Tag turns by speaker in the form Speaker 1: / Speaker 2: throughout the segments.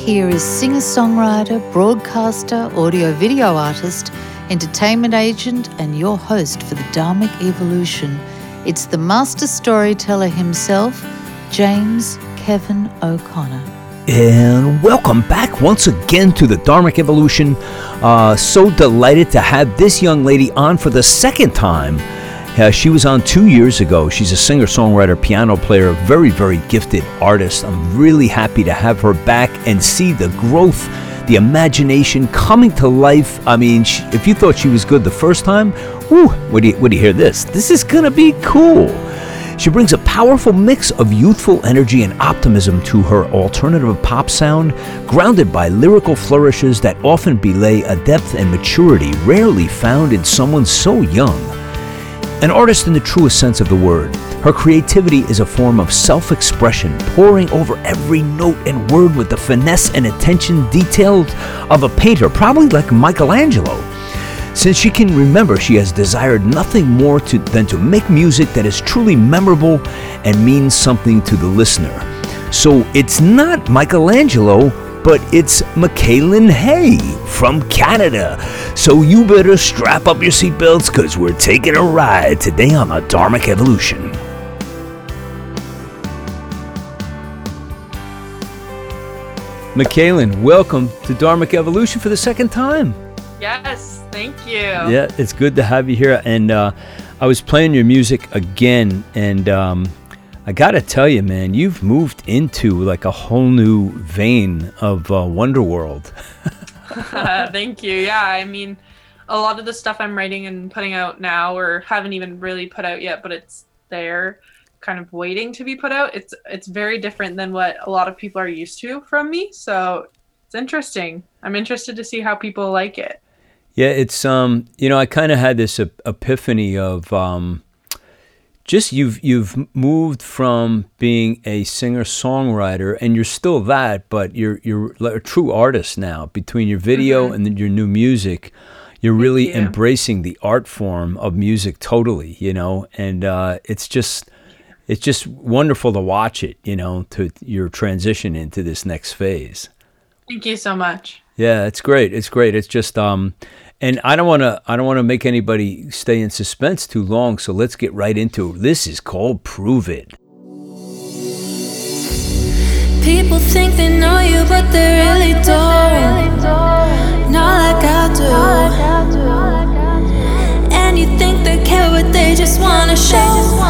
Speaker 1: here is singer songwriter, broadcaster, audio video artist, entertainment agent, and your host for the Dharmic Evolution. It's the master storyteller himself, James Kevin O'Connor.
Speaker 2: And welcome back once again to the Dharmic Evolution. Uh, so delighted to have this young lady on for the second time. Uh, she was on two years ago. She's a singer, songwriter, piano player, very, very gifted artist. I'm really happy to have her back and see the growth, the imagination coming to life. I mean, she, if you thought she was good the first time, whoo, what do you, what do you hear this? This is going to be cool. She brings a powerful mix of youthful energy and optimism to her alternative pop sound, grounded by lyrical flourishes that often belay a depth and maturity rarely found in someone so young. An artist in the truest sense of the word, her creativity is a form of self expression, pouring over every note and word with the finesse and attention detailed of a painter, probably like Michelangelo. Since she can remember, she has desired nothing more to, than to make music that is truly memorable and means something to the listener. So it's not Michelangelo, but it's Mikalyn Hay from Canada. So you better strap up your seatbelts because we're taking a ride today on the Dharmic Evolution. Mikalyn, welcome to Dharmic Evolution for the second time.
Speaker 3: Yes, thank you.
Speaker 2: Yeah, it's good to have you here. And uh, I was playing your music again, and um, I gotta tell you, man, you've moved into like a whole new vein of uh, Wonder World.
Speaker 3: uh, thank you. Yeah, I mean, a lot of the stuff I'm writing and putting out now, or haven't even really put out yet, but it's there, kind of waiting to be put out. It's it's very different than what a lot of people are used to from me. So it's interesting. I'm interested to see how people like it.
Speaker 2: Yeah, it's um, you know, I kind of had this epiphany of um just you've you've moved from being a singer songwriter and you're still that but you're you're a true artist now between your video mm-hmm. and your new music you're Thank really you. embracing the art form of music totally you know and uh, it's just it's just wonderful to watch it you know to your transition into this next phase
Speaker 3: Thank you so much.
Speaker 2: Yeah, it's great. It's great. It's just um and I don't want to I don't want to make anybody stay in suspense too long, so let's get right into it. This is called Prove It.
Speaker 4: People think they know you, but they really don't. Not like I do. And you think they care, but they just wanna show.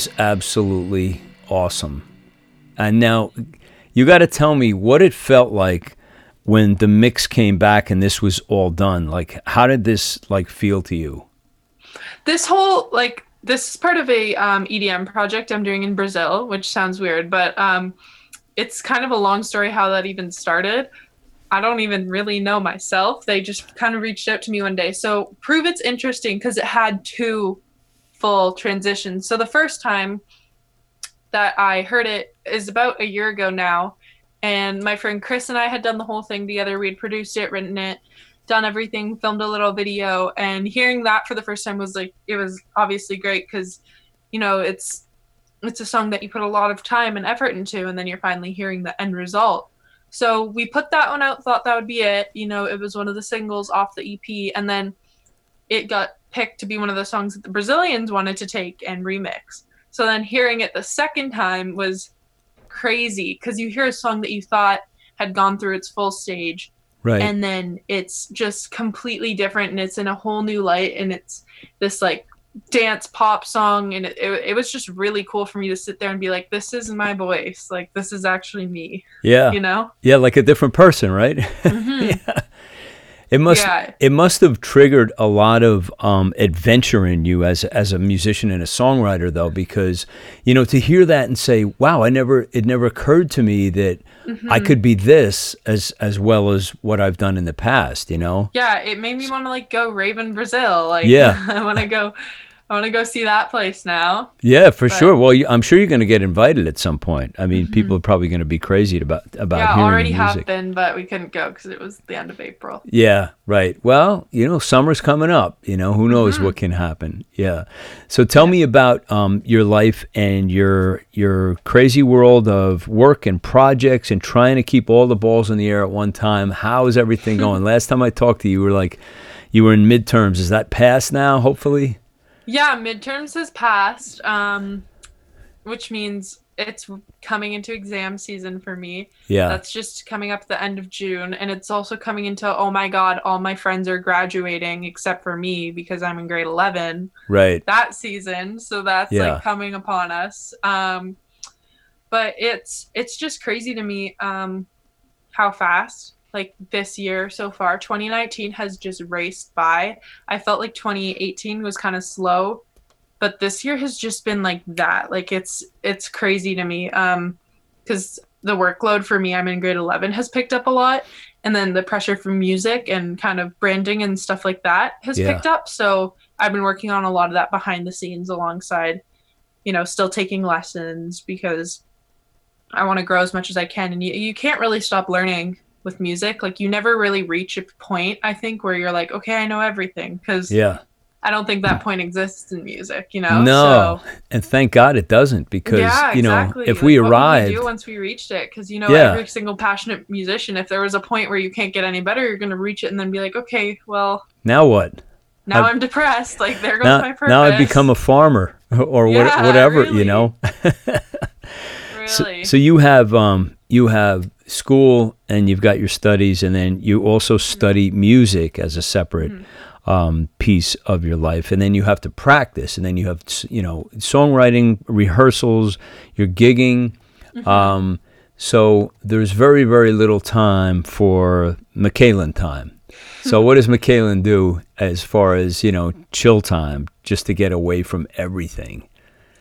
Speaker 2: Was absolutely awesome. And now you got to tell me what it felt like when the mix came back and this was all done. Like how did this like feel to you?
Speaker 3: This whole like this is part of a um, EDM project I'm doing in Brazil, which sounds weird, but um, it's kind of a long story how that even started. I don't even really know myself. They just kind of reached out to me one day. So prove it's interesting because it had two full transition. So the first time that I heard it is about a year ago now. And my friend Chris and I had done the whole thing together. We had produced it, written it, done everything, filmed a little video. And hearing that for the first time was like, it was obviously great because, you know, it's, it's a song that you put a lot of time and effort into, and then you're finally hearing the end result. So we put that one out, thought that would be it. You know, it was one of the singles off the EP, and then it got picked to be one of the songs that the Brazilians wanted to take and remix. So then hearing it the second time was crazy because you hear a song that you thought had gone through its full stage.
Speaker 2: Right.
Speaker 3: And then it's just completely different and it's in a whole new light and it's this like dance pop song and it, it, it was just really cool for me to sit there and be like this is my voice like this is actually me
Speaker 2: yeah.
Speaker 3: you know
Speaker 2: Yeah, like a different person, right?
Speaker 3: Mhm.
Speaker 2: yeah. It must
Speaker 3: Yeah.
Speaker 2: it must have triggered a lot of um, adventure in you as as a musician and a songwriter though because you know to hear that and say wow I never it never occurred to me that
Speaker 3: Mm-hmm.
Speaker 2: I could be this as as well as what I've done in the past you know
Speaker 3: yeah it made me want to like go raven brazil like
Speaker 2: Yeah.
Speaker 3: i want to go i want to go see that place now
Speaker 2: yeah for
Speaker 3: But-
Speaker 2: sure well you, I'm sure you're going to get invited at some point I mean people are probably going to be crazy about about
Speaker 3: Mm-hmm. yeah
Speaker 2: hearing
Speaker 3: already have been but we couldn't go because it was the end of april
Speaker 2: Yeah, right. Well, you know, summer's coming up. You know, who knows what can happen. Yeah. So tell me about um, your life and your your crazy world of work and projects and trying to keep all the balls in the air at one time. How is everything going? Last time I talked to you, you were like, you were in midterms. Is that past now? Hopefully.
Speaker 3: Yeah, midterms has passed, um, which means it's coming into exam season for me.
Speaker 2: Yeah.
Speaker 3: That's just coming up the end of June, and it's also coming into oh my god, all my friends are graduating except for me because I'm in grade eleven
Speaker 2: right.
Speaker 3: that season. So that's
Speaker 2: Yeah.
Speaker 3: like coming upon us. Um, but it's it's just crazy to me um, how fast like this year so far. 2019 has just raced by. I felt like 2018 was kind of slow but this year has just been like that. Like it's it's crazy to me um because the workload for me i'm in grade 11 has picked up a lot and then the pressure from music and kind of branding and stuff like that has
Speaker 2: Yeah.
Speaker 3: picked up. So i've been working on a lot of that behind the scenes alongside you know still taking lessons because i want to grow as much as i can and you, you can't really stop learning with music like you never really reach a point i think where you're like okay i know everything because
Speaker 2: Yeah.
Speaker 3: i don't think that point exists in music you know
Speaker 2: No.
Speaker 3: so
Speaker 2: And thank God it doesn't because
Speaker 3: yeah,
Speaker 2: you know
Speaker 3: exactly.
Speaker 2: if
Speaker 3: Like,
Speaker 2: we
Speaker 3: arrive once we reached it, because you know
Speaker 2: Yeah.
Speaker 3: every single passionate musician, if there was a point where you can't get any better, you're gonna reach it and then be like, okay, well,
Speaker 2: now what?
Speaker 3: now
Speaker 2: I've-
Speaker 3: I'm depressed. Like there goes
Speaker 2: Now,
Speaker 3: my purpose.
Speaker 2: now I've become a farmer or what,
Speaker 3: Yeah,
Speaker 2: whatever, you
Speaker 3: really.
Speaker 2: know. So,
Speaker 3: really.
Speaker 2: so you have um, you have school and you've got your studies, and then you also study music as a separate um, piece of your life, and then you have to practice, and then you have you know songwriting rehearsals, you're gigging. Um, so there's very very little time for Mikalyn time. So what does Mikalyn do as far as you know chill time, just to get away from everything?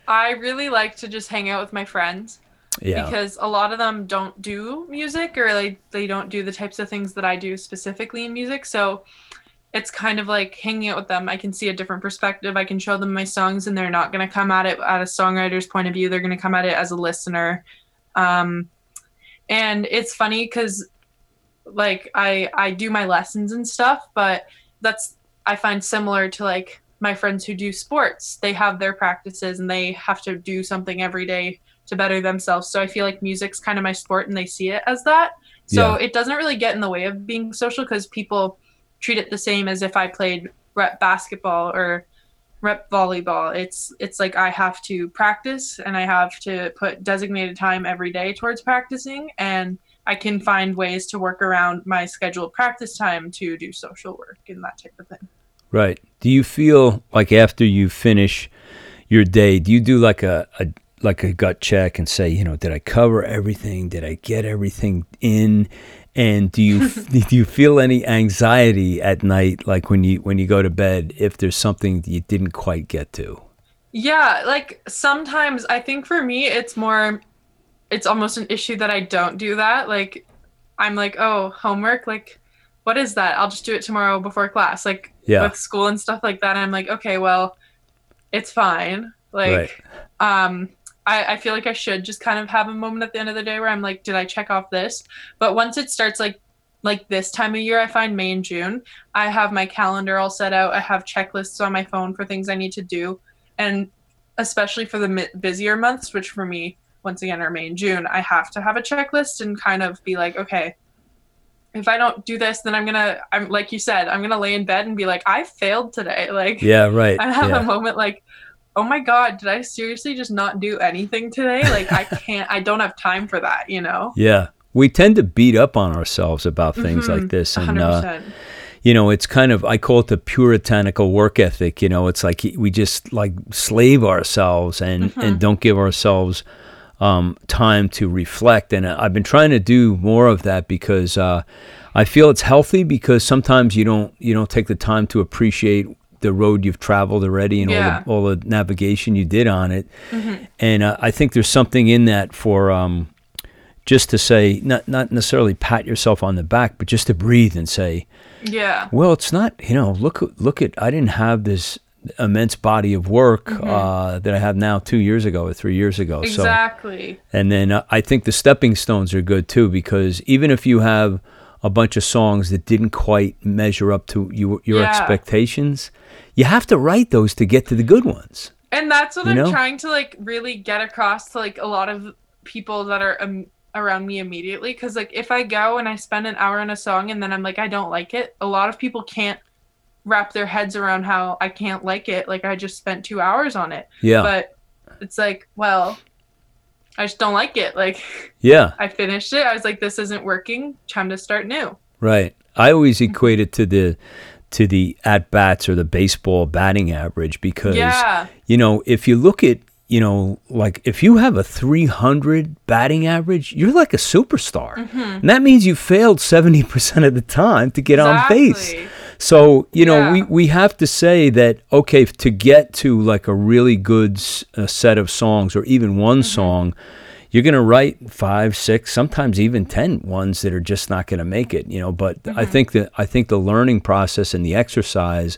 Speaker 3: I really like to just hang out with my friends
Speaker 2: Yeah,
Speaker 3: because a lot of them don't do music or like they don't do the types of things that I do specifically in music. So it's kind of like hanging out with them. I can see a different perspective. I can show them my songs and they're not going to come at it at a songwriter's point of view. They're going to come at it as a listener. Um, and it's funny because like I I do my lessons and stuff, but that's I find similar to like my friends who do sports. They have their practices and they have to do something every day to better themselves. So I feel like music's kind of my sport and they see it as that. So
Speaker 2: Yeah.
Speaker 3: it doesn't really get in the way of being social because people treat it the same as if I played rep basketball or rep volleyball. It's it's like I have to practice and I have to put designated time every day towards practicing and I can find ways to work around my scheduled practice time to do social work and that type of thing.
Speaker 2: Right. Do you feel like after you finish your day, do you do like a, a like a gut check and say, you know, did I cover everything? Did I get everything in? And do you do you feel any anxiety at night, like when you when you go to bed, if there's something you didn't quite get to?
Speaker 3: Yeah, like sometimes I think for me it's more it's almost an issue that I don't do that. Like I'm like, "Oh, homework, like what is that? I'll just do it tomorrow before class." Like
Speaker 2: Yeah.
Speaker 3: with school and stuff like that. I'm like, "Okay, well, it's fine." Like um I, I feel like I should just kind of have a moment at the end of the day where I'm like, did I check off this? But once it starts like like this time of year, I find May and June, I have my calendar all set out. I have checklists on my phone for things I need to do, and especially for the mi- busier months, which for me once again are May and June, I have to have a checklist and kind of be like, okay, if I don't do this, then I'm gonna, I'm like you said, I'm gonna lay in bed and be like, I failed today. Like,
Speaker 2: Yeah, right.
Speaker 3: I have
Speaker 2: yeah.
Speaker 3: a moment like, oh my god, did I seriously just not do anything today? Like I can't, I don't have time for that, you know.
Speaker 2: Yeah. We tend to beat up on ourselves about things
Speaker 3: Mhm,
Speaker 2: like this. And,
Speaker 3: hundred
Speaker 2: uh, you know, it's kind of, I call it the puritanical work ethic. You know, it's like we just like slave ourselves and,
Speaker 3: Mm-hmm.
Speaker 2: and don't give ourselves um, time to reflect. And I've been trying to do more of that because uh, I feel it's healthy because sometimes you don't, you don't take the time to appreciate the road you've traveled already and
Speaker 3: Yeah.
Speaker 2: all, the, all the navigation you did on it. And uh, I think there's something in that for, um, just to say, not not necessarily pat yourself on the back, but just to breathe and say,
Speaker 3: Yeah.
Speaker 2: well, it's not. You know, look look at. I didn't have this immense body of work
Speaker 3: Mm-hmm.
Speaker 2: uh, that I have now two years ago or three years ago. So,
Speaker 3: Exactly.
Speaker 2: and then uh, I think the stepping stones are good too because even if you have a bunch of songs that didn't quite measure up to your your
Speaker 3: Yeah.
Speaker 2: expectations, you have to write those to get to the good ones.
Speaker 3: And that's what
Speaker 2: You
Speaker 3: I'm
Speaker 2: know?
Speaker 3: trying to like really get across to like a lot of people that are um, around me immediately. Cause like if I go and I spend an hour on a song and then I'm like, I don't like it, a lot of people can't wrap their heads around how I can't like it. Like I just spent two hours on it.
Speaker 2: Yeah,
Speaker 3: But it's like, well, I just don't like it. Like
Speaker 2: yeah.
Speaker 3: I finished it. I was like, this isn't working. Time to start new.
Speaker 2: Right. I always equate it to the to the at bats or the baseball batting average because
Speaker 3: Yeah.
Speaker 2: you know if you look at you know like if you have a 300 batting average, you're like a superstar,
Speaker 3: Mm-hmm.
Speaker 2: and that means you failed 70% of the time to get on base. So you know
Speaker 3: Yeah.
Speaker 2: we we have to say that okay to get to like a really good s- uh, set of songs or even one
Speaker 3: Mm-hmm.
Speaker 2: song you're going to write five, six, sometimes even ten ones that are just not going to make it, you know. But I
Speaker 3: Mm-hmm.
Speaker 2: think that I think the learning process and the exercise,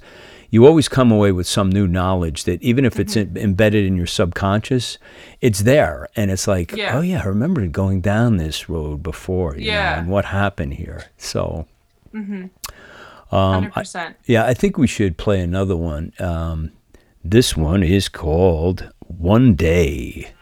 Speaker 2: you always come away with some new knowledge that even if it's
Speaker 3: Mm-hmm.
Speaker 2: em- embedded in your subconscious, it's there, and it's like,
Speaker 3: Yeah.
Speaker 2: oh yeah, I remember going down this road before, you know,
Speaker 3: Yeah.
Speaker 2: and what happened here. So
Speaker 3: Hundred percent.
Speaker 2: yeah, I think we should play another one. Um, this one is called One Day.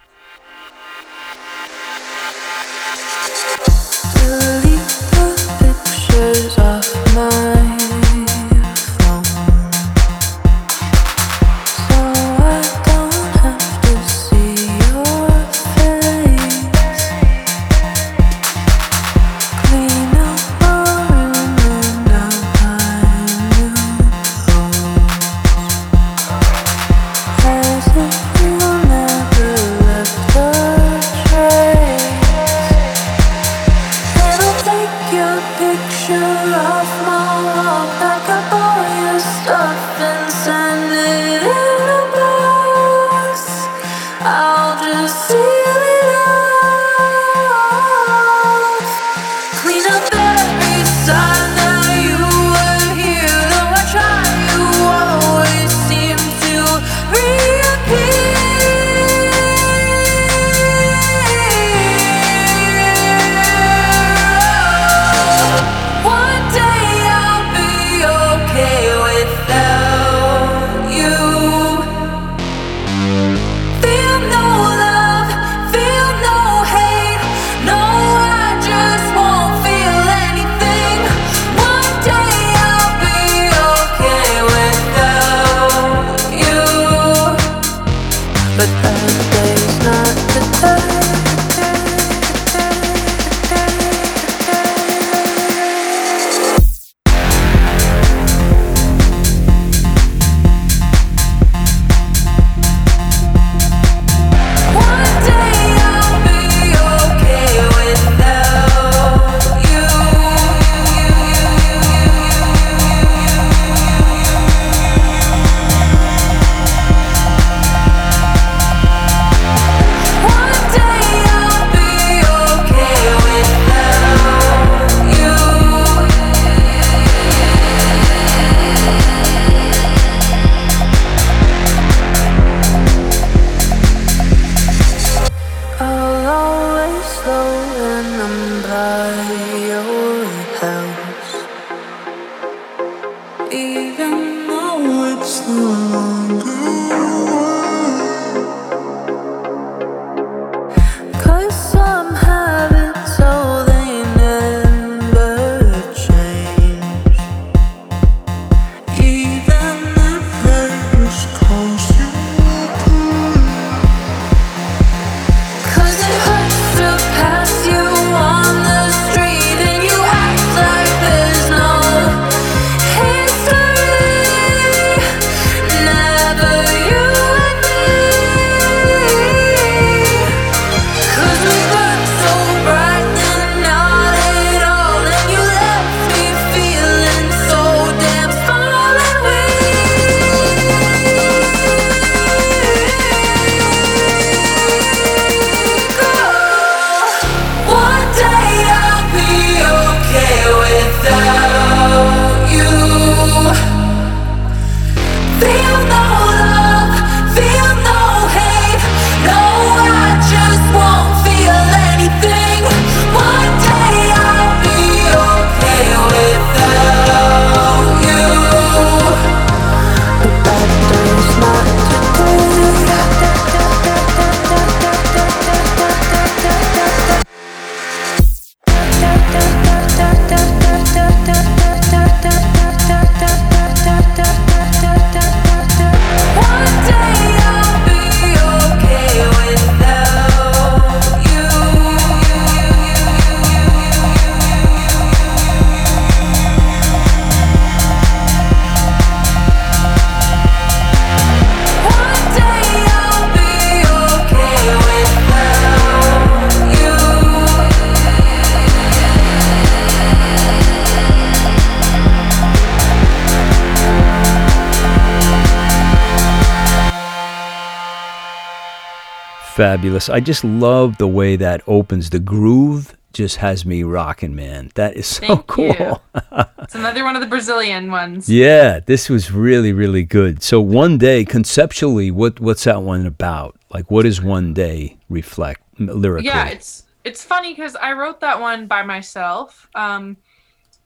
Speaker 2: Fabulous. I just love the way that opens. The groove just has me rocking, man. That is so
Speaker 3: Thank
Speaker 2: cool.
Speaker 3: It's another one of the Brazilian ones.
Speaker 2: Yeah, this was really, really good. So one day, conceptually, what what's that one about? Like, what does one day reflect lyrically?
Speaker 3: Yeah, it's it's funny because I wrote that one by myself. Um,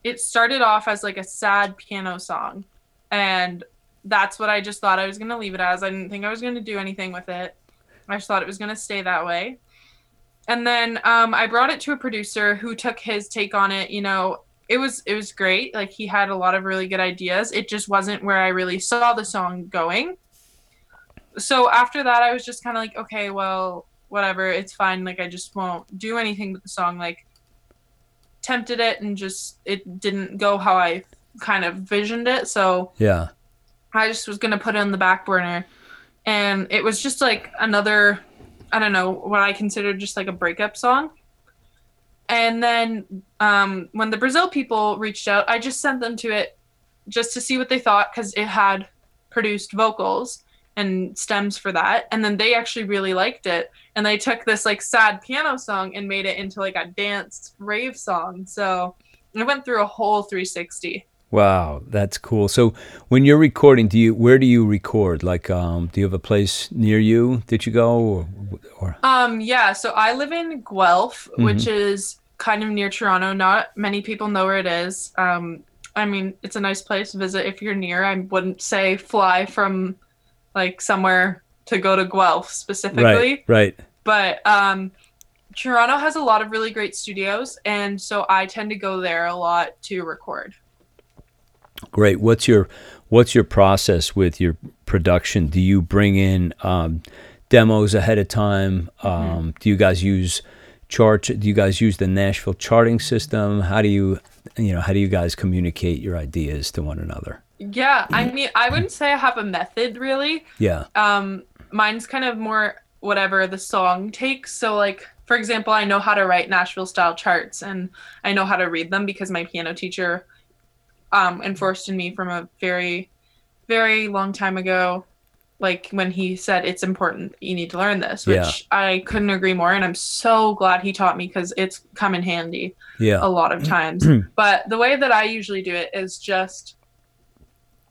Speaker 3: it started off as like a sad piano song, and that's what I just thought I was gonna leave it as. I didn't think I was gonna do anything with it. I just thought it was gonna stay that way. And then um, I brought it to a producer who took his take on it. You know, it was it was great. Like he had a lot of really good ideas. It just wasn't where I really saw the song going. So after that, I was just kind of like, okay, well, whatever, it's fine. Like I just won't do anything with the song. Like tempted it and just it didn't go how I kind of visioned it. So
Speaker 2: yeah,
Speaker 3: I just was gonna put it on the back burner, and it was just like another, I don't know what I considered just like a breakup song. And then um, when the Brazil people reached out, I just sent them to it just to see what they thought because it had produced vocals and stems for that. And then they actually really liked it, and they took this like sad piano song and made it into like a dance rave song. So it went through a whole 360.
Speaker 2: Wow, that's cool. So when you're recording, do you where do you record? Like, um, do you have a place near you that you go, or, or
Speaker 3: Um, yeah, so I live in Guelph, which
Speaker 2: Mhm.
Speaker 3: is kind of near Toronto. Not many people know where it is. Um, I mean, it's a nice place to visit if you're near. I wouldn't say fly from like somewhere to go to Guelph specifically,
Speaker 2: right, right?
Speaker 3: but um, Toronto has a lot of really great studios, and so I tend to go there a lot to record.
Speaker 2: Great. What's your what's your process with your production? Do you bring in um, demos ahead of time? Um, do you guys use chart? Do you guys use the Nashville charting system? How do you you know how do you guys communicate your ideas to one another?
Speaker 3: Yeah, I mean, I wouldn't say I have a method really.
Speaker 2: Yeah.
Speaker 3: um mine's kind of more whatever the song takes so like for example i know how to write nashville style charts and i know how to read them because my piano teacher um enforced in me from a very very long time ago like when he said it's important you need to learn this which
Speaker 2: Yeah.
Speaker 3: i couldn't agree more and i'm so glad he taught me because it's come in handy
Speaker 2: Yeah.
Speaker 3: a lot of times. but the way that I usually do it is just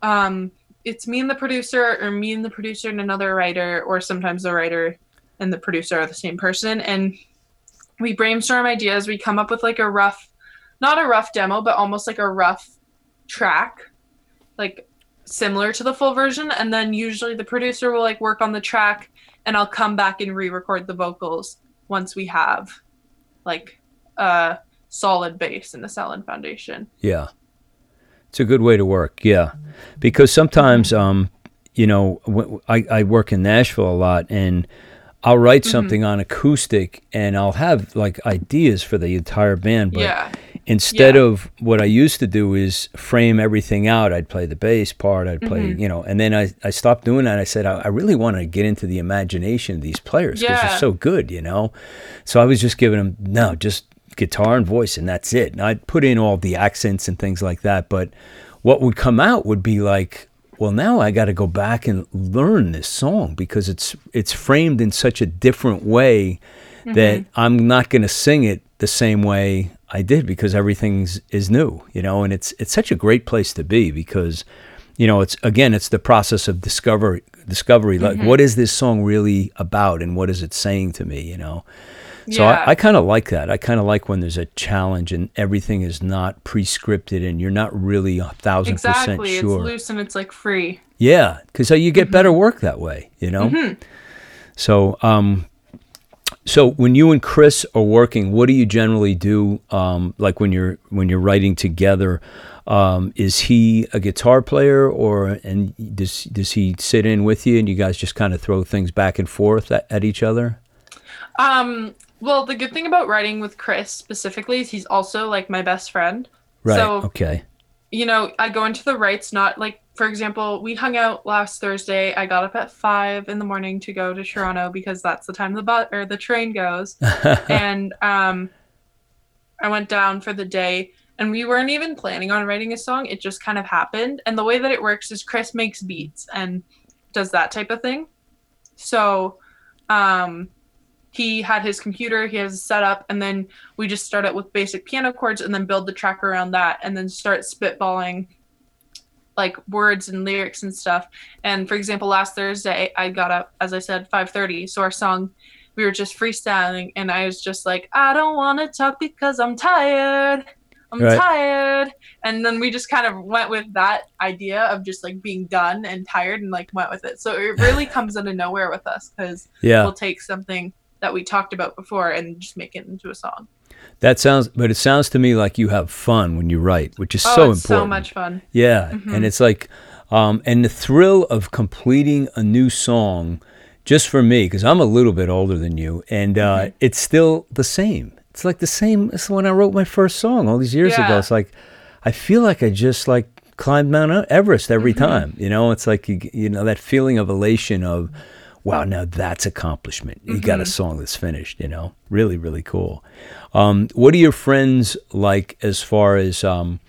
Speaker 3: um it's me and the producer or me and the producer and another writer or sometimes the writer and the producer are the same person and we brainstorm ideas, we come up with like a rough not a rough demo, but almost like a rough track like similar to the full version and then usually the producer will like work on the track and I'll come back and re-record the vocals once we have like a solid base and a solid foundation.
Speaker 2: Yeah. It's a good way to work. Yeah. Because sometimes, um, you know, w- I, I work in Nashville a lot and I'll write something on acoustic and I'll have like ideas for the entire band. But
Speaker 3: yeah.
Speaker 2: Instead
Speaker 3: Yeah.
Speaker 2: of what I used to do is frame everything out, I'd play the bass part, I'd play,
Speaker 3: Mm-hmm.
Speaker 2: you know, and then I, I stopped doing that. I said, I, I really want to get into the imagination of these players because they're so good, you know? So I was just giving them, no, just guitar and voice and that's it. And I'd put in all the accents and things like that. But what would come out would be like, well, now I got to go back and learn this song because it's it's framed in such a different way that I'm not going to sing it the same way I did because everything's is new, you know, and it's it's such a great place to be because you know, it's again it's the process of discovery discovery like what is this song really about and what is it saying to me, you know? So
Speaker 3: Yeah.
Speaker 2: I, I kind of like that. I kind of like when there's a challenge and everything is not pre-scripted and you're not really a thousand
Speaker 3: Exactly.
Speaker 2: percent sure.
Speaker 3: It's loose and it's like free.
Speaker 2: Yeah, because you get better work that way, you know.
Speaker 3: Mm-hmm.
Speaker 2: So, um, so when you and Chris are working, what do you generally do? Um, like when you're when you're writing together, um, is he a guitar player, or and does does he sit in with you, and you guys just kind of throw things back and forth at, at each other?
Speaker 3: Um well the good thing about writing with Chris specifically is he's also like my best friend.
Speaker 2: Right.
Speaker 3: So
Speaker 2: okay.
Speaker 3: You know, I go into the rights not like for example, we hung out last Thursday. I got up at five in the morning to go to Toronto because that's the time the bus or the train goes. and um I went down for the day and we weren't even planning on writing a song. It just kind of happened. And the way that it works is Chris makes beats and does that type of thing. So um he had his computer, he has a setup, and then we just start out with basic piano chords and then build the track around that and then start spitballing like words and lyrics and stuff. And for example, last Thursday I got up, as I said, 5:30. So our song, we were just freestyling, and I was just like, I don't want to talk because I'm tired. I'm
Speaker 2: Right.
Speaker 3: tired. And then we just kind of went with that idea of just like being done and tired and like went with it. So it really comes out of nowhere with us because
Speaker 2: Yeah.
Speaker 3: we'll take something that we talked about before and just make it into a song.
Speaker 2: That sounds, but it sounds to me like you have fun when you write, which is
Speaker 3: Oh,
Speaker 2: so important.
Speaker 3: so much fun.
Speaker 2: Yeah,
Speaker 3: Mm-hmm.
Speaker 2: and it's like, um, and the thrill of completing a new song, just for me, because I'm a little bit older than you, and uh,
Speaker 3: Mm-hmm.
Speaker 2: it's still the same. It's like the same as when I wrote my first song all these years ago. It's like, I feel like I just like climbed Mount Everest every
Speaker 3: Mm-hmm.
Speaker 2: time. You know, it's like you, you know that feeling of elation of, wow, now that's accomplishment. You got a
Speaker 3: Mm-hmm.
Speaker 2: song that's finished. You know, really, really cool. Um, what are your friends like as far as um,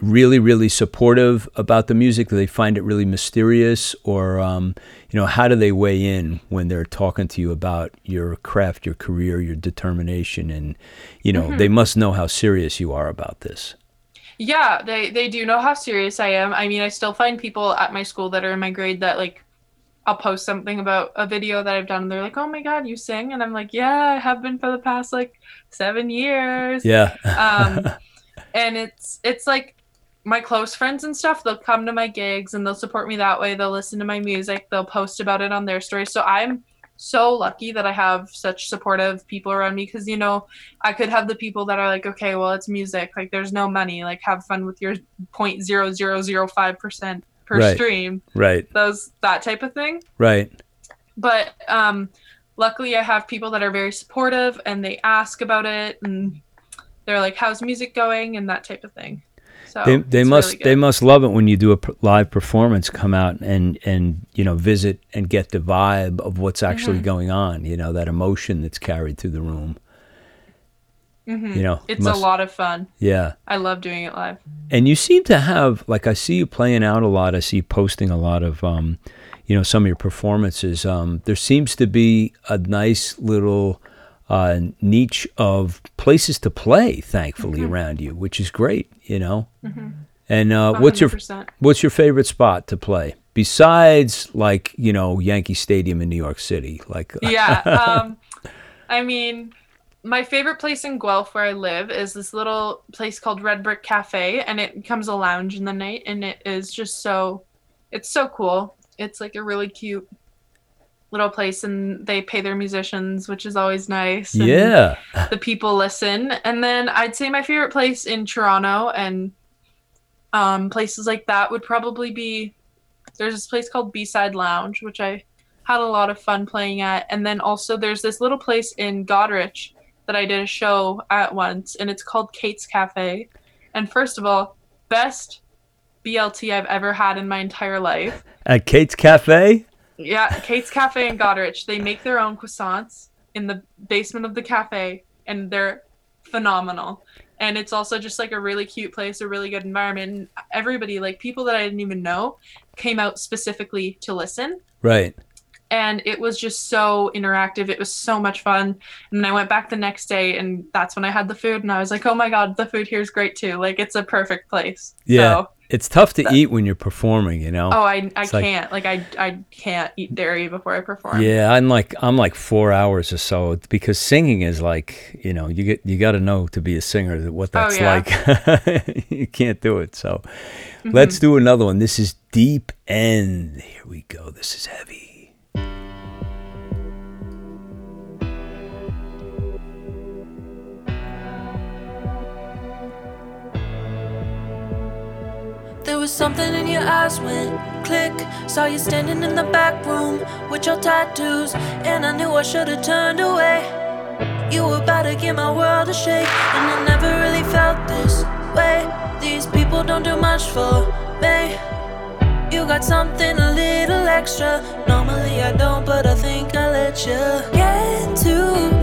Speaker 2: really, really supportive about the music? Do they find it really mysterious, or um, you know, how do they weigh in when they're talking to you about your craft, your career, your determination, and you know, they must know how serious you are about this.
Speaker 3: Yeah, they they do know how serious I am. I mean, I still find people at my school that are in my grade that like I'll post something about a video that I've done and they're like, "Oh my god, you sing?" And I'm like, "Yeah, I have been for the past like 7 years."
Speaker 2: Yeah,
Speaker 3: Um and it's it's like my close friends and stuff, they'll come to my gigs and they'll support me that way. They'll listen to my music, they'll post about it on their stories. So I'm so lucky that I have such supportive people around me because you know I could have the people that are like, okay, well it's music, like there's no money, like have fun with your point zero zero zero five percent per
Speaker 2: Right.
Speaker 3: stream,
Speaker 2: right,
Speaker 3: those that type of thing.
Speaker 2: right.
Speaker 3: But um, luckily I have people that are very supportive and they ask about it and they're like, how's music going and that type of thing. So
Speaker 2: they they must
Speaker 3: really
Speaker 2: they must love it when you do a p- live performance, come out and and you know visit and get the vibe of what's actually
Speaker 3: Mm-hmm.
Speaker 2: going on. You know that emotion that's carried through the room.
Speaker 3: Mhm.
Speaker 2: You know,
Speaker 3: It's
Speaker 2: must-
Speaker 3: a lot of fun.
Speaker 2: Yeah.
Speaker 3: I love doing it live.
Speaker 2: And you seem to have like I see you playing out a lot. I see you posting a lot of um, you know, some of your performances. Um, there seems to be a nice little uh, niche of places to play, thankfully,
Speaker 3: Mm-hmm.
Speaker 2: around you, which is great. You know. And uh, what's your what's your favorite spot to play besides like you know Yankee Stadium in New York City? Like
Speaker 3: yeah. Um, I mean, my favorite place in Guelph where I live is this little place called Red Brick Cafe, and it becomes a lounge in the night, and it is just so, it's so cool. It's like a really cute little place, and they pay their musicians, which is always nice. and
Speaker 2: yeah,
Speaker 3: the people listen. And then I'd say my favorite place in Toronto and um, places like that would probably be there's this place called B-Side Lounge, which I had a lot of fun playing at. And then also there's this little place in Goderich that I did a show at once, and it's called Kate's Cafe. And first of all, best BLT I've ever had in my entire life.
Speaker 2: at Kate's Cafe.
Speaker 3: Yeah, Kate's Cafe in Goderich. They make their own croissants in the basement of the cafe, and they're phenomenal. And it's also just like a really cute place, a really good environment. And everybody, like people that I didn't even know, came out specifically to listen.
Speaker 2: Right.
Speaker 3: And it was just so interactive. It was so much fun. And then I went back the next day, and that's when I had the food. And I was like, oh my God, the food here is great too. Like, it's a perfect place.
Speaker 2: Yeah.
Speaker 3: So,
Speaker 2: It's tough to eat when you're performing, you know.
Speaker 3: oh, I, I
Speaker 2: It's like-
Speaker 3: can't. Like, I, I can't eat dairy before I perform.
Speaker 2: Yeah, I'm like I'm like four hours or so because singing is like you know you get you got to know to be a singer what
Speaker 3: Oh,
Speaker 2: that's
Speaker 3: yeah.
Speaker 2: like. you can't do it. So mm-hmm. let's do another one. This is Deep End. Here we go. This is heavy.
Speaker 4: There was something in your eyes went click. Saw you standing in the back room with your tattoos, and I knew I should have turned away. You were about to give my world a shake, and I never really felt this way. These people don't do much for me. You got something a little extra. Normally I don't, but I think I let you get to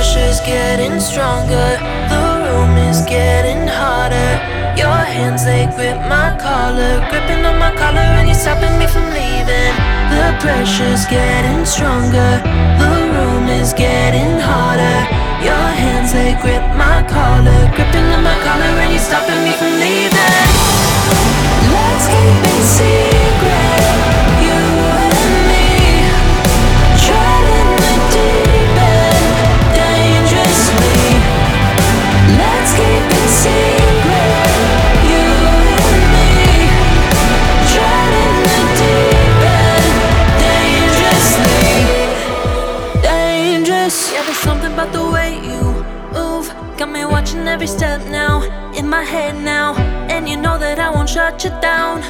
Speaker 4: pressure's getting stronger. The room is getting hotter. Your hands, they grip my collar, gripping on my collar, and you're stopping me from leaving. The pressure's getting stronger, the room is getting hotter. Your hands, they grip my collar, gripping on my collar, and you're stopping me from leaving. Let's keep it secret, every step now, in my head now. And you know that I won't shut you down.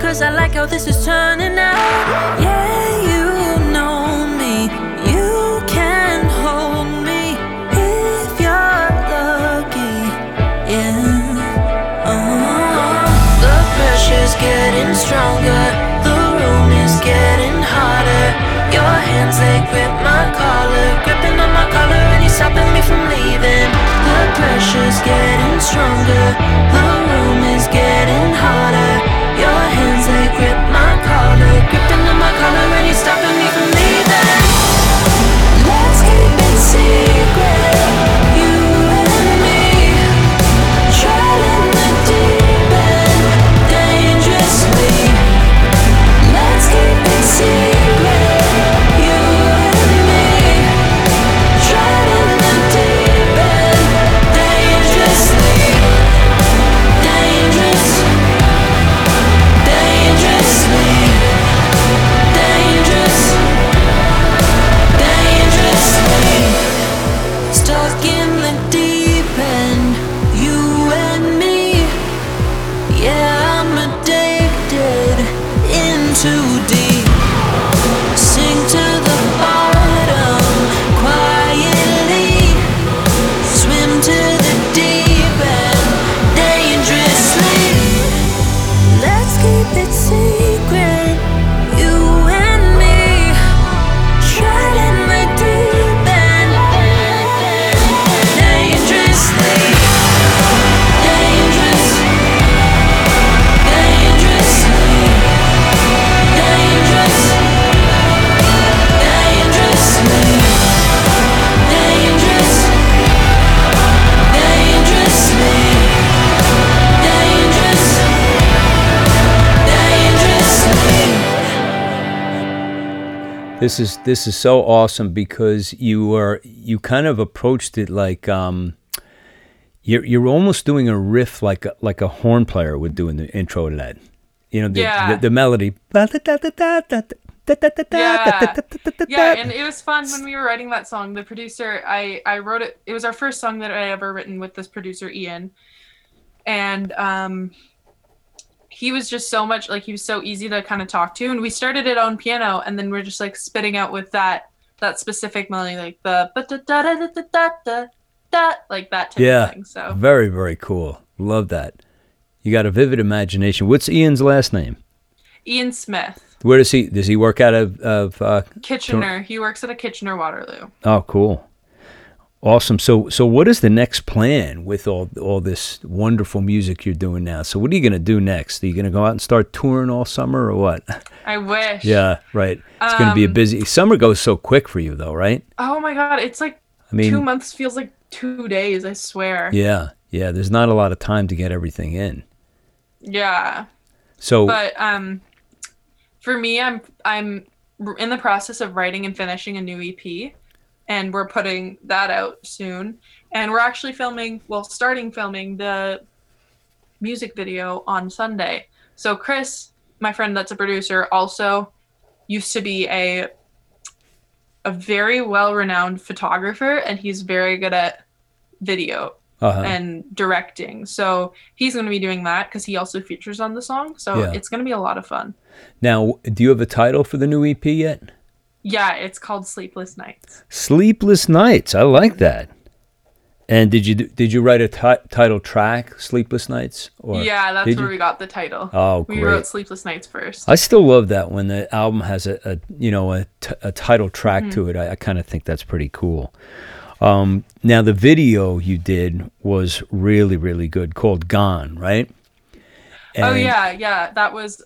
Speaker 4: Cause I like how this is turning out. Yeah, you know me. You can hold me if you're lucky. Yeah. Uh-huh. The pressure's getting stronger. The room is getting hotter. Your hands they grip my collar, gripping on my collar, and you're stopping me from leaving. Pressure's getting stronger. The room is getting hotter.
Speaker 2: This is this is so awesome because you are you kind of approached it like um, you're you're almost doing a riff like a, like a horn player would do in the intro to that. You know the
Speaker 3: Yeah.
Speaker 2: the, the melody.
Speaker 3: Yeah. yeah and it was fun when we were writing that song the producer i i wrote it it was our first song that i ever written with this producer ian and um he was just so much like he was so easy to kind of talk to and we started it on piano and then we're just like spitting out with that that specific melody like the da da da da da da da like that type
Speaker 2: yeah,
Speaker 3: of thing so.
Speaker 2: Very very cool. Love that. You got a vivid imagination. What's ian's last name?
Speaker 3: Ian smith.
Speaker 2: Where does he does he work out of, of uh,
Speaker 3: kitchener. He works at a kitchener waterloo.
Speaker 2: Oh cool. Awesome. So so what is the next plan with all all this wonderful music you're doing now? So what are you going to do next? Are you going to go out and start touring all summer or what?
Speaker 3: i wish
Speaker 2: yeah, right. It's going to be a
Speaker 3: Um,
Speaker 2: busy summer goes so quick for you though, right?
Speaker 3: oh my god it's like
Speaker 2: I mean,
Speaker 3: two months feels like two days i swear
Speaker 2: yeah. Yeah, there's not a lot of time to get everything in.
Speaker 3: yeah
Speaker 2: So
Speaker 3: but um for me i'm i'm in the process of writing and finishing a new ep and we're putting that out soon and we're actually filming well starting filming the music video on sunday so chris my friend that's a producer also used to be a a very well renowned photographer and he's very good at video
Speaker 2: uh
Speaker 3: and directing. So he's going to be doing that because he also features on the song. So
Speaker 2: Yeah.
Speaker 3: it's going to be a lot of fun.
Speaker 2: now, do you have a title for the new EP yet?
Speaker 3: Yeah, it's called Sleepless Nights.
Speaker 2: Sleepless Nights. I like that. And did you did you write a title track, Sleepless Nights? Or
Speaker 3: yeah, that's where
Speaker 2: you?
Speaker 3: we got the title.
Speaker 2: Oh,
Speaker 3: we
Speaker 2: great.
Speaker 3: wrote Sleepless Nights first.
Speaker 2: I still love that when the album has a, a you know a, t- a title track
Speaker 3: Mm-hmm.
Speaker 2: to it. I, I kind of think that's pretty cool. Um, now the video you did was really really good, called "Gone," right?
Speaker 3: oh yeah, yeah. That was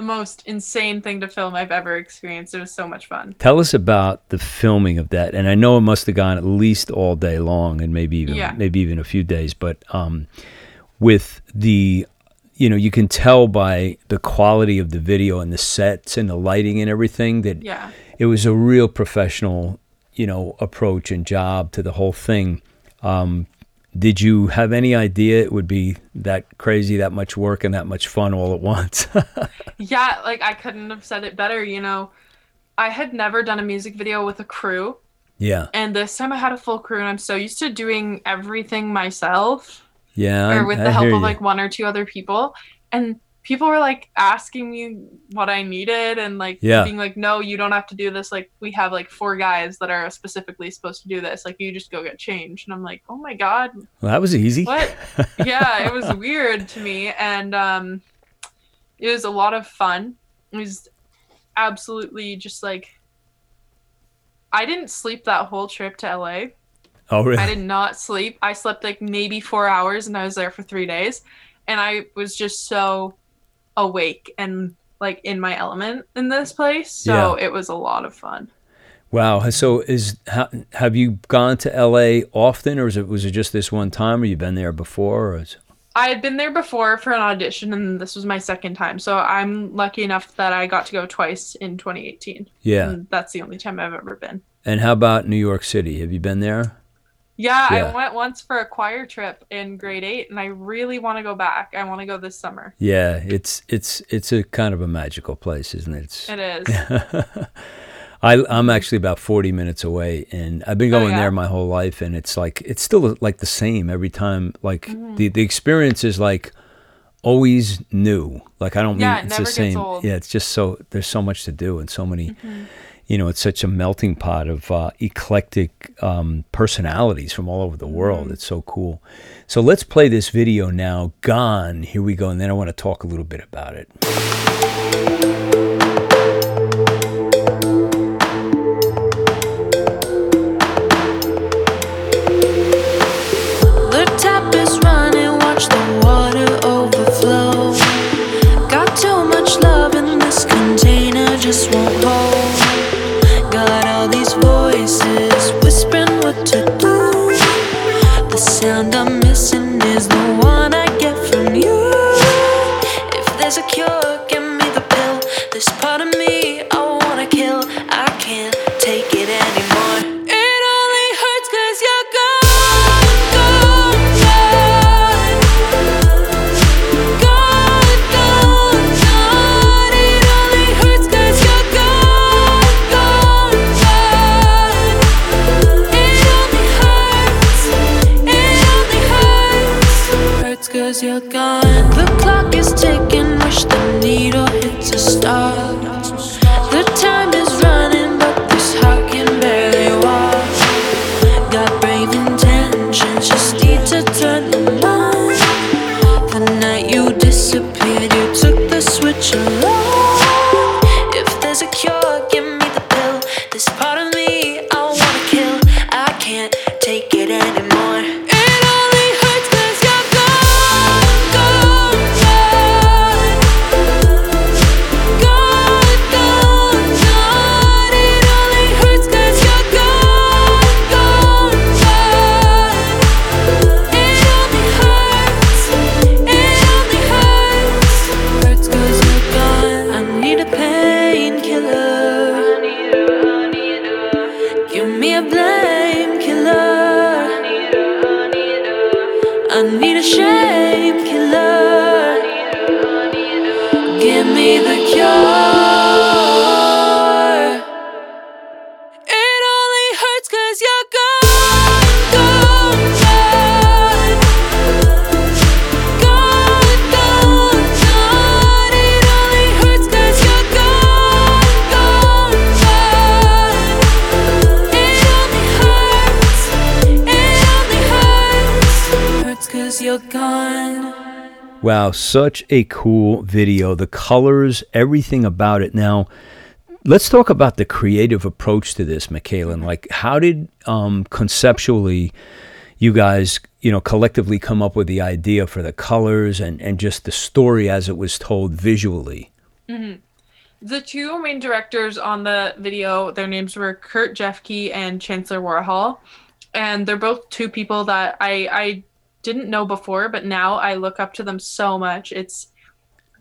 Speaker 3: the most insane thing to film I've ever experienced. It was so much fun.
Speaker 2: Tell us about the filming of that, and I know it must have gone at least all day long, and maybe even
Speaker 3: Yeah.
Speaker 2: maybe even a few days. But um, with the, you know, you can tell by the quality of the video and the sets and the lighting and everything that
Speaker 3: Yeah.
Speaker 2: it was a real professional, you know, approach and job to the whole thing. Um, did you have any idea it would be that crazy, that much work, and that much fun all at once?
Speaker 3: Yeah, like I couldn't have said it better, you know. I had never done a music video with a crew,
Speaker 2: yeah,
Speaker 3: and this time I had a full crew and I'm so used to doing everything myself
Speaker 2: yeah.
Speaker 3: or with
Speaker 2: I
Speaker 3: the help of
Speaker 2: you.
Speaker 3: like one or two other people. And people were like asking me what I needed and like
Speaker 2: Yeah.
Speaker 3: being like, no, you don't have to do this. Like we have like four guys that are specifically supposed to do this. Like you just go get changed. And I'm like, oh my God,
Speaker 2: well, that was easy.
Speaker 3: what? yeah, it was weird to me. And um it was a lot of fun. It was absolutely just like I didn't sleep that whole trip to LA.
Speaker 2: Oh, really?
Speaker 3: I did not sleep. I slept like maybe four hours and I was there for three days. And I was just so awake and like in my element in this place. So it was a lot of fun.
Speaker 2: Wow. So is ha, have you gone to LA often, or is it was it just this one time, or you been there before? Or is,
Speaker 3: I had been there before for an audition and this was my second time. So I'm lucky enough that I got to go twice in 2018.
Speaker 2: yeah.
Speaker 3: And that's the only time I've ever been.
Speaker 2: And how about New York City? Have you been there?
Speaker 3: Yeah,
Speaker 2: Yeah.
Speaker 3: I went once for a choir trip in grade eight and I really want to go back. I want to go this summer.
Speaker 2: Yeah. It's it's it's a kind of a magical place, isn't it? It's,
Speaker 3: It is.
Speaker 2: I I'm actually about 40 minutes away, and I've been
Speaker 3: Oh,
Speaker 2: going
Speaker 3: yeah?
Speaker 2: there my whole life, and it's like it's still like the same every time. Like
Speaker 3: Mm-hmm.
Speaker 2: the the experience is like always new. Like I don't mean
Speaker 3: Yeah, it
Speaker 2: it's
Speaker 3: never
Speaker 2: the same.
Speaker 3: Mm-hmm.
Speaker 2: Yeah, it's just so there's so much to do and so many. You know, it's such a melting pot of uh, eclectic um, personalities from all over the world.
Speaker 3: Mm-hmm.
Speaker 2: It's so cool. So let's play this video now. Gone. Here we go, and then I want to talk a little bit about it.
Speaker 4: The tap is voices whispering what to do. The sound I'm missing is the one I get from you. If there's a cure, the
Speaker 2: such a cool video. The colors, everything about it. Now, let's talk about the creative approach to this, Mikalyn. Like, how did um, conceptually, you guys, you know, collectively come up with the idea for the colors and, and just the story as it was told visually.
Speaker 3: The two main directors on the video, their names were Curt Jefkey and Chancellor Warhol, and they're both two people that I I didn't know before, but now I look up to them so much. It's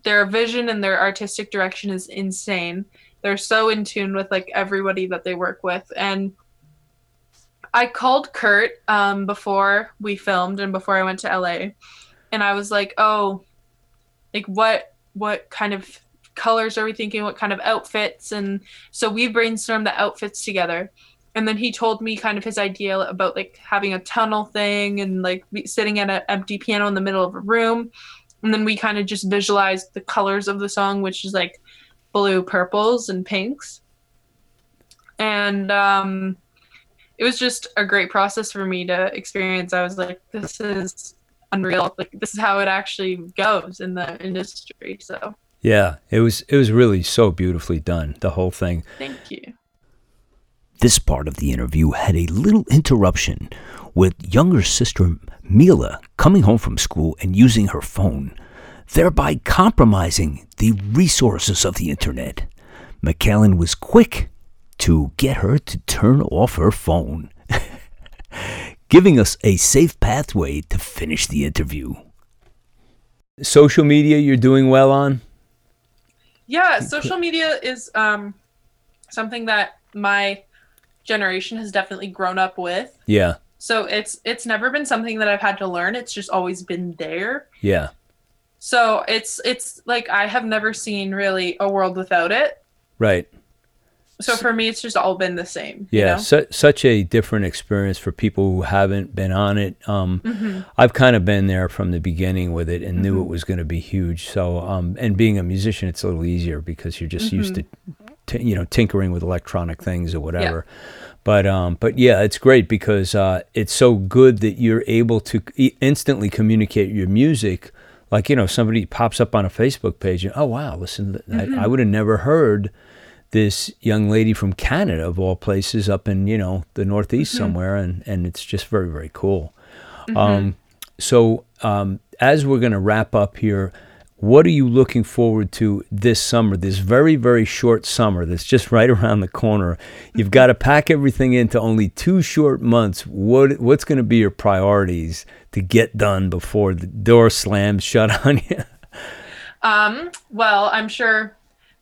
Speaker 3: their vision and their artistic direction is insane. They're so in tune with like everybody that they work with, and I called Curt um, before we filmed and before I went to LA, and I was like, "Oh, like what what kind of colors are we thinking? What kind of outfits?" And so we brainstormed the outfits together, and then he told me kind of his idea about like having a tunnel thing and like sitting at an empty piano in the middle of a room, and then we kind of just visualized the colors of the song, which is like blue, purples, and pinks, and um it was just a great process for me to experience. I was like, this is unreal. Like this is how it actually goes in the industry. So
Speaker 2: Yeah, it was it was really so beautifully done, the whole thing.
Speaker 3: thank you.
Speaker 2: This part of the interview had a little interruption with younger sister Mila coming home from school and using her phone, thereby compromising the resources of the internet. Mikalyn was quick to get her to turn off her phone, giving us a safe pathway to finish the interview. Social media you're doing well on?
Speaker 3: Yeah, social media is um something that my generation has definitely grown up with.
Speaker 2: Yeah,
Speaker 3: So it's it's never been something that I've had to learn. It's just always been there.
Speaker 2: yeah,
Speaker 3: So it's it's like I have never seen really a world without it.
Speaker 2: right.
Speaker 3: So for me, it's just all been the same. you
Speaker 2: Yeah,
Speaker 3: know?
Speaker 2: su- such a different experience for people who haven't been on it. Um,
Speaker 3: Mm-hmm.
Speaker 2: I've kind of been there from the beginning with it and knew it was going to be huge. So, um, and being a musician, it's a little easier because you're just used to, t- you know, tinkering with electronic things or whatever. But, um, but yeah, it's great because uh, it's so good that you're able to e- instantly communicate your music. Like you know, somebody pops up on a Facebook page and oh wow, listen, to that. I would have never heard this young lady from Canada, of all places, up in you know the Northeast somewhere, and and it's just very very cool. Um, so um, as we're going to wrap up here, what are you looking forward to this summer? This very very short summer that's just right around the corner. You've got to pack everything into only two short months. What what's going to be your priorities to get done before the door slams shut on you?
Speaker 3: Um, well, I'm sure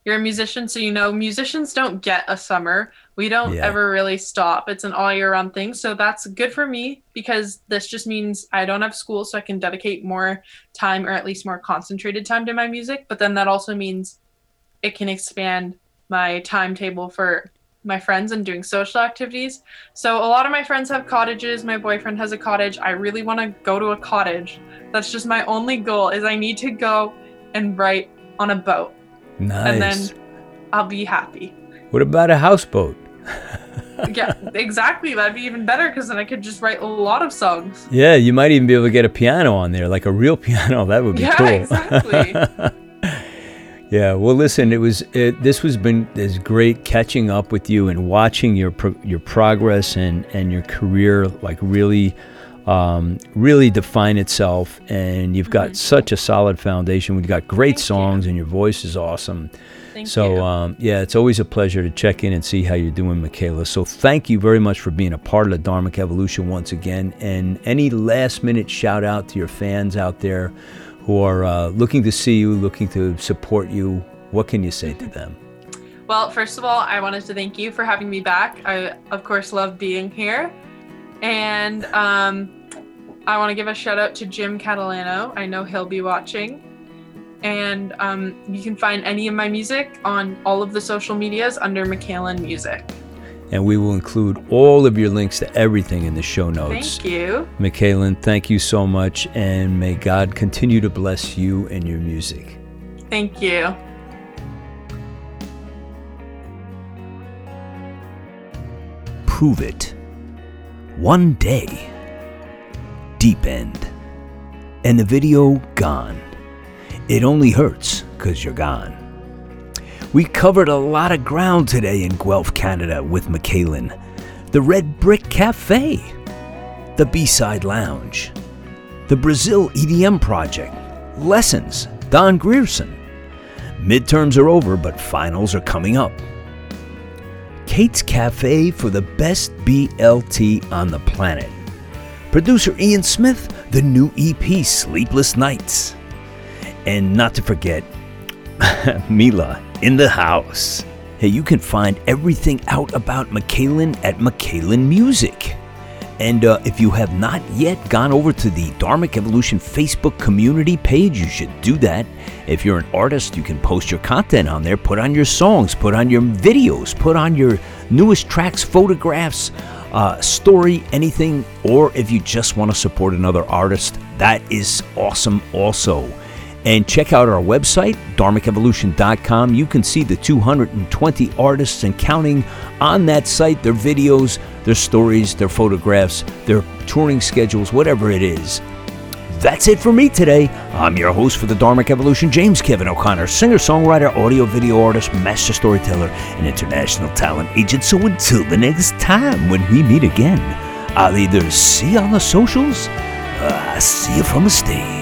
Speaker 3: you're a musician, so you know musicians don't get a summer. We don't
Speaker 2: Yeah.
Speaker 3: ever really stop. It's an all year round thing. So that's good for me because this just means I don't have school, so I can dedicate more time or at least more concentrated time to my music. But then that also means it can expand my timetable for my friends and doing social activities. So a lot of my friends have cottages. My boyfriend has a cottage. I really want to go to a cottage. That's just my only goal is I need to go and write on a boat
Speaker 2: Nice.
Speaker 3: and then I'll be happy.
Speaker 2: what about a houseboat?
Speaker 3: Yeah, exactly. That'd be even better because then I could just write a lot of songs.
Speaker 2: Yeah, you might even be able to get a piano on there, like a real piano. That would be
Speaker 3: Yeah,
Speaker 2: cool.
Speaker 3: exactly.
Speaker 2: yeah. Well, listen, it was it, this was been is great catching up with you and watching your pro, your progress and and your career like really. Um, really define itself, and you've got such a solid foundation. We've got great
Speaker 3: Mm-hmm. Thank you.
Speaker 2: songs, and your voice is awesome.
Speaker 3: Thank
Speaker 2: so um, yeah, it's always a pleasure to check in and see how you're doing, Mikalyn. So thank you very much for being a part of the Dharmic Evolution once again. And any last minute shout out to your fans out there who are uh, looking to see you, looking to support you. What can you say to them?
Speaker 3: Well, first of all, I wanted to thank you for having me back. I, of course, love being here. And um, I want to give a shout out to Jim Catalano. I know he'll be watching. And um, you can find any of my music on all of the social medias under Mikalyn Music.
Speaker 2: And we will include all of your links to everything in the show notes.
Speaker 3: Thank you.
Speaker 2: Mikalyn, thank you so much, and may God continue to bless you and your music.
Speaker 3: Thank you.
Speaker 2: prove it. One day, deep end, and the video gone. It only hurts because you're gone. We covered a lot of ground today in Guelph, Canada with Mikalyn, the Red Brick Cafe, The B Side Lounge, The Brazil EDM Project, Lessons, Don Grierson. Midterms are over, but finals are coming up. Kate's Cafe for the best BLT on the planet. Producer Ian Smith, the new EP Sleepless Nights. And not to forget, Mila in the house. Hey, you can find everything out about Mikalyn at Mikalyn Music. And uh, if you have not yet gone over to the Dharmic Evolution Facebook community page, you should do that. If you're an artist, you can post your content on there, put on your songs, put on your videos, put on your newest tracks, photographs, uh, story, anything. Or if you just want to support another artist, that is awesome also. And check out our website, dharmicevolution.com. You can see the 220 artists and counting on that site, their videos, their stories, their photographs, their touring schedules, whatever it is. That's it for me today. I'm your host for the Dharmic Evolution, James Kevin O'Connor, singer, songwriter, audio video artist, master storyteller, and international talent agent. So until the next time when we meet again, I'll either see you on the socials, or I'll see you from the stage.